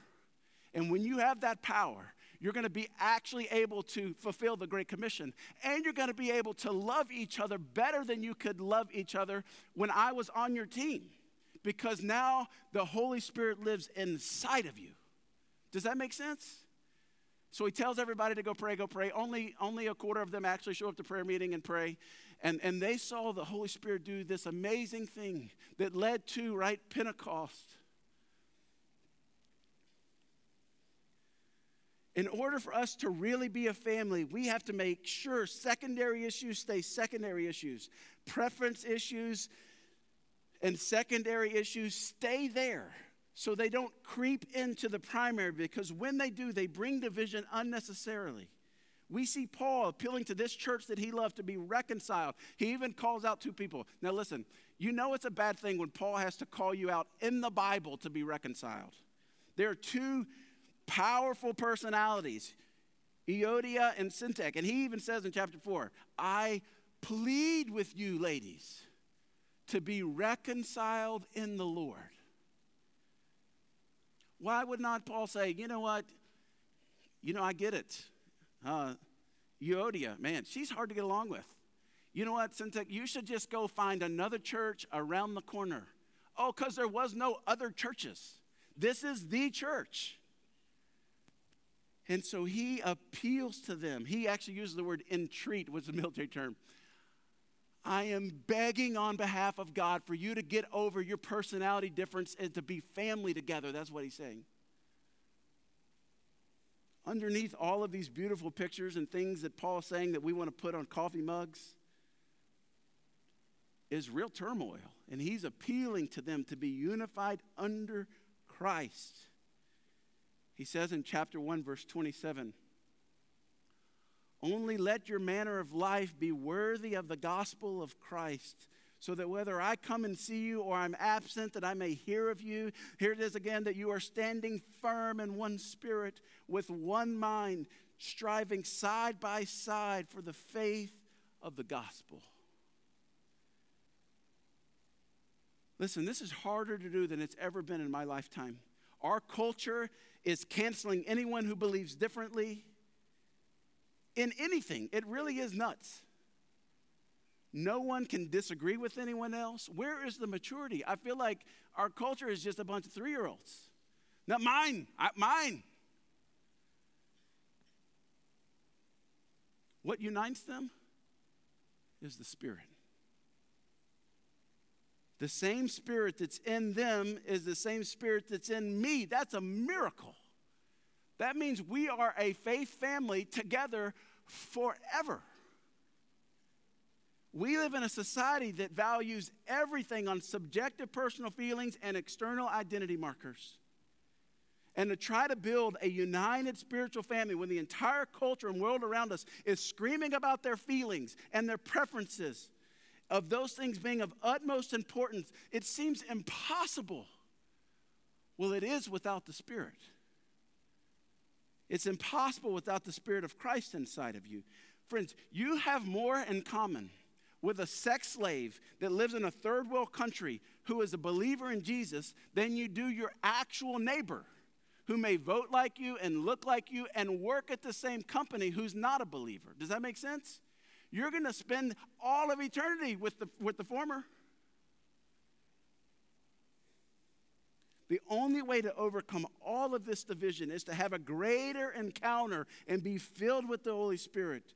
And when you have that power, you're going to be actually able to fulfill the Great Commission. And you're going to be able to love each other better than you could love each other when I was on your team. Because now the Holy Spirit lives inside of you. Does that make sense? So he tells everybody to go pray, go pray. Only, only a quarter of them actually show up to prayer meeting and pray. And, and they saw the Holy Spirit do this amazing thing that led to, right, Pentecost In order for us to really be a family, we have to make sure secondary issues stay secondary issues. Preference issues and secondary issues stay there so they don't creep into the primary because when they do, they bring division unnecessarily. We see Paul appealing to this church that he loved to be reconciled. He even calls out two people. Now, listen, you know it's a bad thing when Paul has to call you out in the Bible to be reconciled. There are two powerful personalities, Euodia and Syntyche. And he even says in chapter 4, I plead with you, ladies, to be reconciled in the Lord. Why would not Paul say, you know what? You know, I get it. Uh, Euodia, man, she's hard to get along with. You know what, Syntyche? You should just go find another church around the corner. Oh, because there was no other churches. This is the church. And so he appeals to them. He actually uses the word entreat, was a military term. I am begging on behalf of God for you to get over your personality difference and to be family together. That's what he's saying. Underneath all of these beautiful pictures and things that Paul's saying that we want to put on coffee mugs is real turmoil. And he's appealing to them to be unified under Christ. He says in chapter 1, verse 27 Only let your manner of life be worthy of the gospel of Christ, so that whether I come and see you or I'm absent, that I may hear of you. Here it is again that you are standing firm in one spirit, with one mind, striving side by side for the faith of the gospel. Listen, this is harder to do than it's ever been in my lifetime. Our culture is canceling anyone who believes differently in anything. It really is nuts. No one can disagree with anyone else. Where is the maturity? I feel like our culture is just a bunch of three year olds. Not mine, I, mine. What unites them is the Spirit. The same Spirit that's in them is the same Spirit that's in me. That's a miracle. That means we are a faith family together forever. We live in a society that values everything on subjective personal feelings and external identity markers. And to try to build a united spiritual family when the entire culture and world around us is screaming about their feelings and their preferences of those things being of utmost importance, it seems impossible. Well, it is without the Spirit. It's impossible without the Spirit of Christ inside of you. Friends, you have more in common with a sex slave that lives in a third world country who is a believer in Jesus than you do your actual neighbor who may vote like you and look like you and work at the same company who's not a believer. Does that make sense? You're going to spend all of eternity with the, with the former. The only way to overcome all of this division is to have a greater encounter and be filled with the Holy Spirit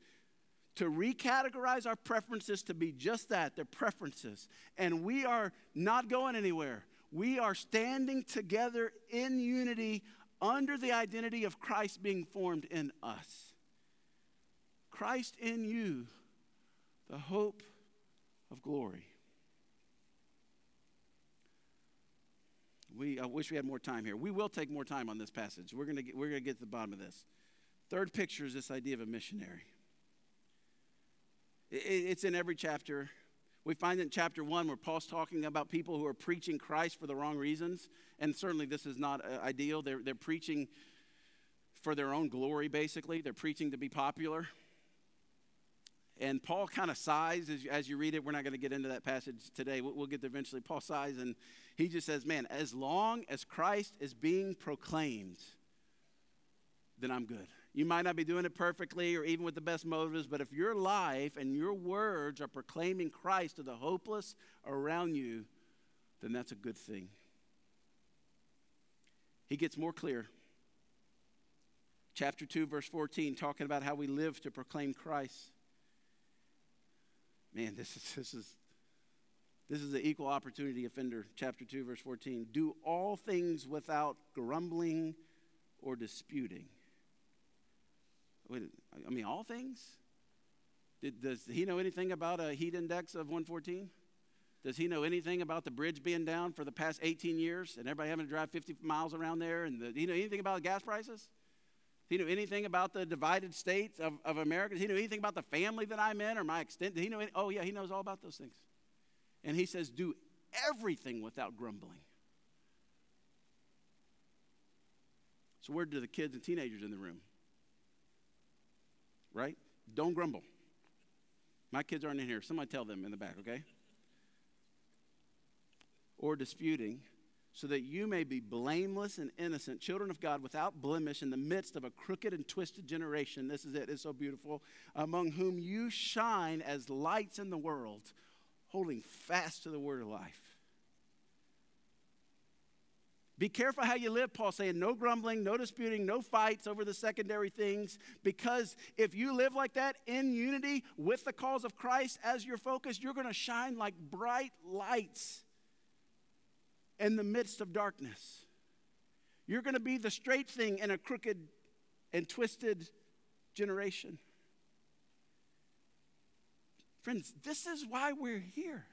to recategorize our preferences to be just that, they're preferences. And we are not going anywhere. We are standing together in unity under the identity of Christ being formed in us. Christ in you, the hope of glory. We, I wish we had more time here. We will take more time on this passage. We're going to we're going to get to the bottom of this. Third picture is this idea of a missionary. It's in every chapter. We find in chapter one where Paul's talking about people who are preaching Christ for the wrong reasons. And certainly this is not uh, ideal. They're, they're preaching for their own glory, basically. They're preaching to be popular. And Paul kind of sighs as, as you read it. We're not going to get into that passage today. We'll, we'll get there eventually. Paul sighs and he just says, Man, as long as Christ is being proclaimed, then I'm good. You might not be doing it perfectly or even with the best motives, but if your life and your words are proclaiming Christ to the hopeless around you, then that's a good thing. He gets more clear. Chapter 2, verse 14, talking about how we live to proclaim Christ. Man, this is, this is, this is the equal opportunity offender, chapter 2, verse 14. Do all things without grumbling or disputing I mean, all things? Did, does he know anything about a heat index of 114? Does he know anything about the bridge being down for the past 18 years and everybody having to drive 50 miles around there? And the, do he know anything about gas prices? He know anything about the divided states of, of America? He know anything about the family that I'm in or my extent? Does he know? Any, oh, yeah, he knows all about those things. And he says, do everything without grumbling. So, where do the kids and teenagers in the room right? Don't grumble. My kids aren't in here. Somebody tell them in the back, okay? Or disputing, so that you may be blameless and innocent, children of God without blemish in the midst of a crooked and twisted generation. This is it, it's so beautiful. Among whom you shine as lights in the world, holding fast to the word of life. Be careful how you live, Paul saying, no grumbling, no disputing, no fights over the secondary things. Because if you live like that in unity with the cause of Christ as your focus, you're going to shine like bright lights in the midst of darkness. You're going to be the straight thing in a crooked and twisted generation. Friends, this is why we're here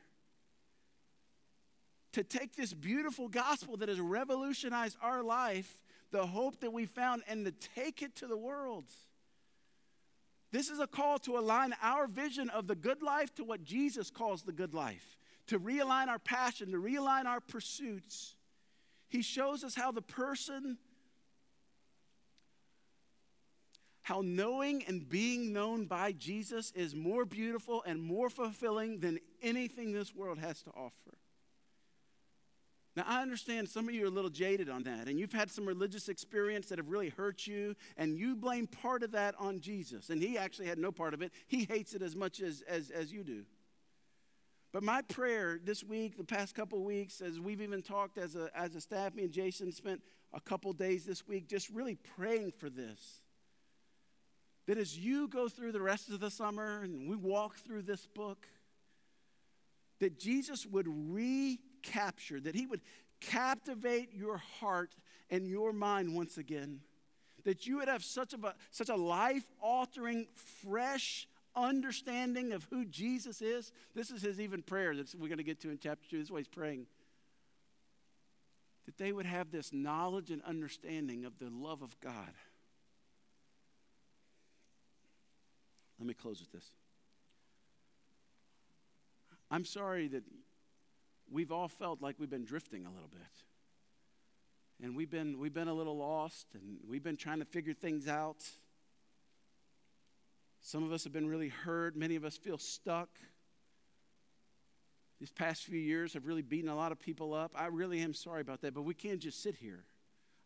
to take this beautiful gospel that has revolutionized our life, the hope that we found, and to take it to the world. This is a call to align our vision of the good life to what Jesus calls the good life, to realign our passion, to realign our pursuits. He shows us how the person, how knowing and being known by Jesus is more beautiful and more fulfilling than anything this world has to offer. Now, I understand some of you are a little jaded on that, and you've had some religious experience that have really hurt you, and you blame part of that on Jesus. And he actually had no part of it. He hates it as much as, as, as you do. But my prayer this week, the past couple weeks, as we've even talked as a, as a staff, me and Jason spent a couple days this week just really praying for this. That as you go through the rest of the summer and we walk through this book, that Jesus would recapture, that he would captivate your heart and your mind once again. That you would have such, a, such a life altering, fresh understanding of who Jesus is. This is his even prayer that we're going to get to in chapter 2. This is what he's praying. That they would have this knowledge and understanding of the love of God. Let me close with this. I'm sorry that we've all felt like we've been drifting a little bit. And we've been, we've been a little lost and we've been trying to figure things out. Some of us have been really hurt. Many of us feel stuck. These past few years have really beaten a lot of people up. I really am sorry about that, but we can't just sit here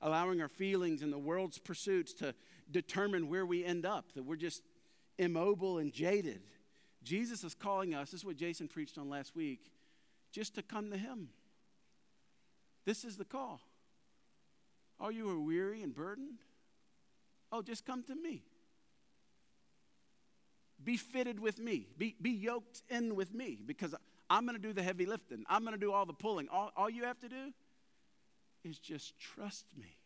allowing our feelings and the world's pursuits to determine where we end up, that we're just immobile and jaded. Jesus is calling us, this is what Jason preached on last week, just to come to Him. This is the call. Are you are weary and burdened? Oh, just come to me. Be fitted with me. Be, be yoked in with me because I'm going to do the heavy lifting. I'm going to do all the pulling. All, all you have to do is just trust me.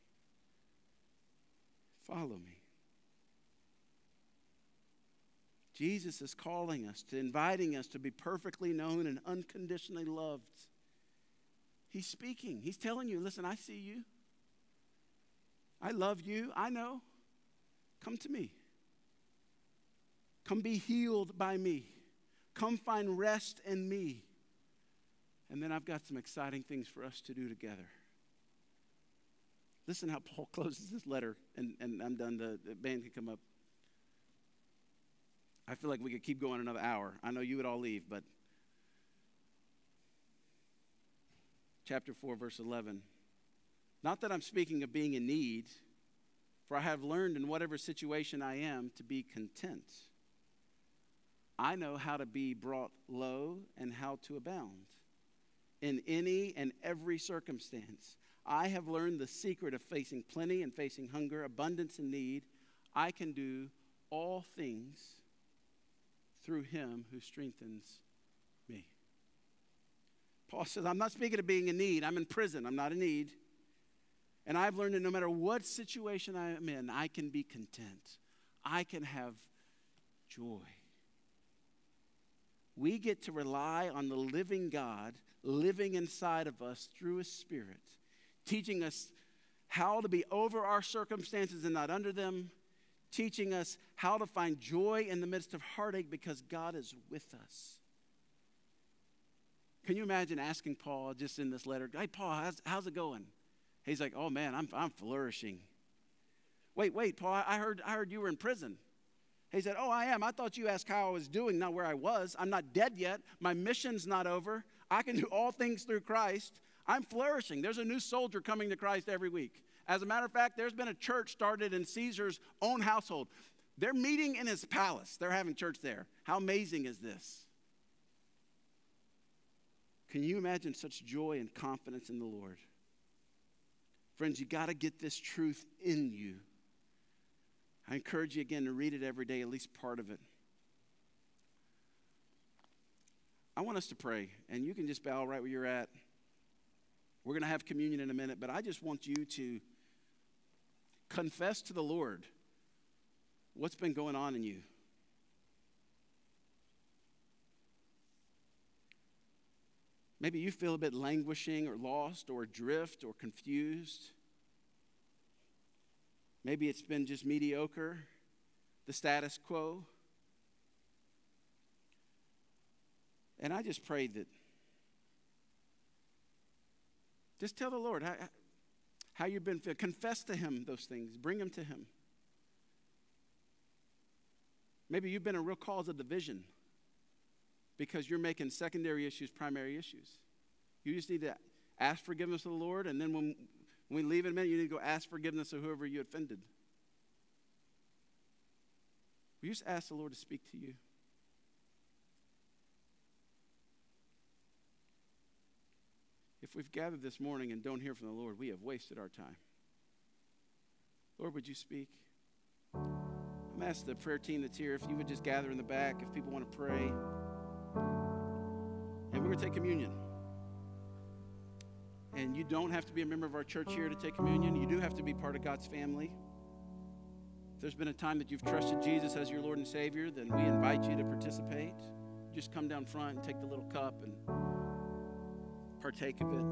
Follow me. Jesus is calling us, to inviting us to be perfectly known and unconditionally loved. He's speaking. He's telling you, listen, I see you. I love you. I know. Come to me. Come be healed by me. Come find rest in me. And then I've got some exciting things for us to do together. Listen how Paul closes this letter, and, and I'm done. The, the band can come up. I feel like we could keep going another hour. I know you would all leave, but chapter 4, verse 11. Not that I'm speaking of being in need, for I have learned in whatever situation I am to be content. I know how to be brought low and how to abound in any and every circumstance. I have learned the secret of facing plenty and facing hunger, abundance and need. I can do all things through him who strengthens me. Paul says, I'm not speaking of being in need. I'm in prison. I'm not in need. And I've learned that no matter what situation I am in, I can be content. I can have joy. We get to rely on the living God living inside of us through His Spirit, teaching us how to be over our circumstances and not under them, teaching us how to find joy in the midst of heartache because God is with us. Can you imagine asking Paul just in this letter, Hey, Paul, how's, how's it going? He's like, Oh man, I'm, I'm flourishing. Wait, wait, Paul, I heard, I heard you were in prison. He said, Oh, I am. I thought you asked how I was doing, not where I was. I'm not dead yet. My mission's not over. I can do all things through Christ. I'm flourishing. There's a new soldier coming to Christ every week. As a matter of fact, there's been a church started in Caesar's own household. They're meeting in his palace, they're having church there. How amazing is this? Can you imagine such joy and confidence in the Lord? Friends, you got to get this truth in you. I encourage you again to read it every day, at least part of it. I want us to pray, and you can just bow right where you're at. We're going to have communion in a minute, but I just want you to confess to the Lord what's been going on in you. Maybe you feel a bit languishing or lost or adrift or confused. Maybe it's been just mediocre, the status quo. And I just pray that Just tell the Lord how, how you've been. Confess to Him those things, bring them to Him. Maybe you've been a real cause of division because you're making secondary issues primary issues. You just need to ask forgiveness of the Lord, and then when, when we leave in a minute, you need to go ask forgiveness of whoever you offended. You just ask the Lord to speak to you? If we've gathered this morning and don't hear from the Lord, we have wasted our time. Lord, would you speak? I'm asking the prayer team that's here if you would just gather in the back if people want to pray. And we're going to take communion. And you don't have to be a member of our church here to take communion. You do have to be part of God's family. If there's been a time that you've trusted Jesus as your Lord and Savior, then we invite you to participate. Just come down front and take the little cup and partake of it.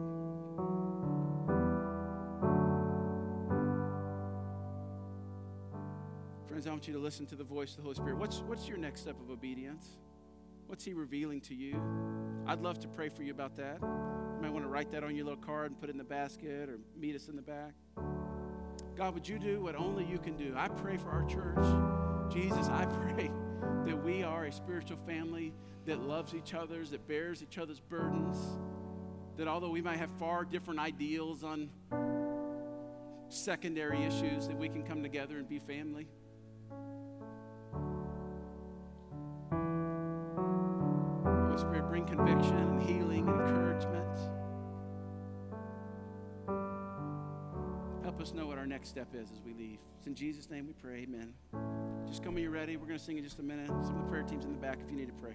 Friends, I want you to listen to the voice of the Holy Spirit. What's, what's your next step of obedience? What's He revealing to you? I'd love to pray for you about that. Might want to write that on your little card and put it in the basket or meet us in the back. God, would you do what only you can do? I pray for our church. Jesus, I pray that we are a spiritual family that loves each other, that bears each other's burdens, that although we might have far different ideals on secondary issues, that we can come together and be family. Holy Spirit, bring conviction and healing and encouragement. Us know what our next step is as we leave. It's in Jesus' name we pray. Amen. Just come when you're ready. We're going to sing in just a minute. Some of the prayer teams in the back if you need to pray.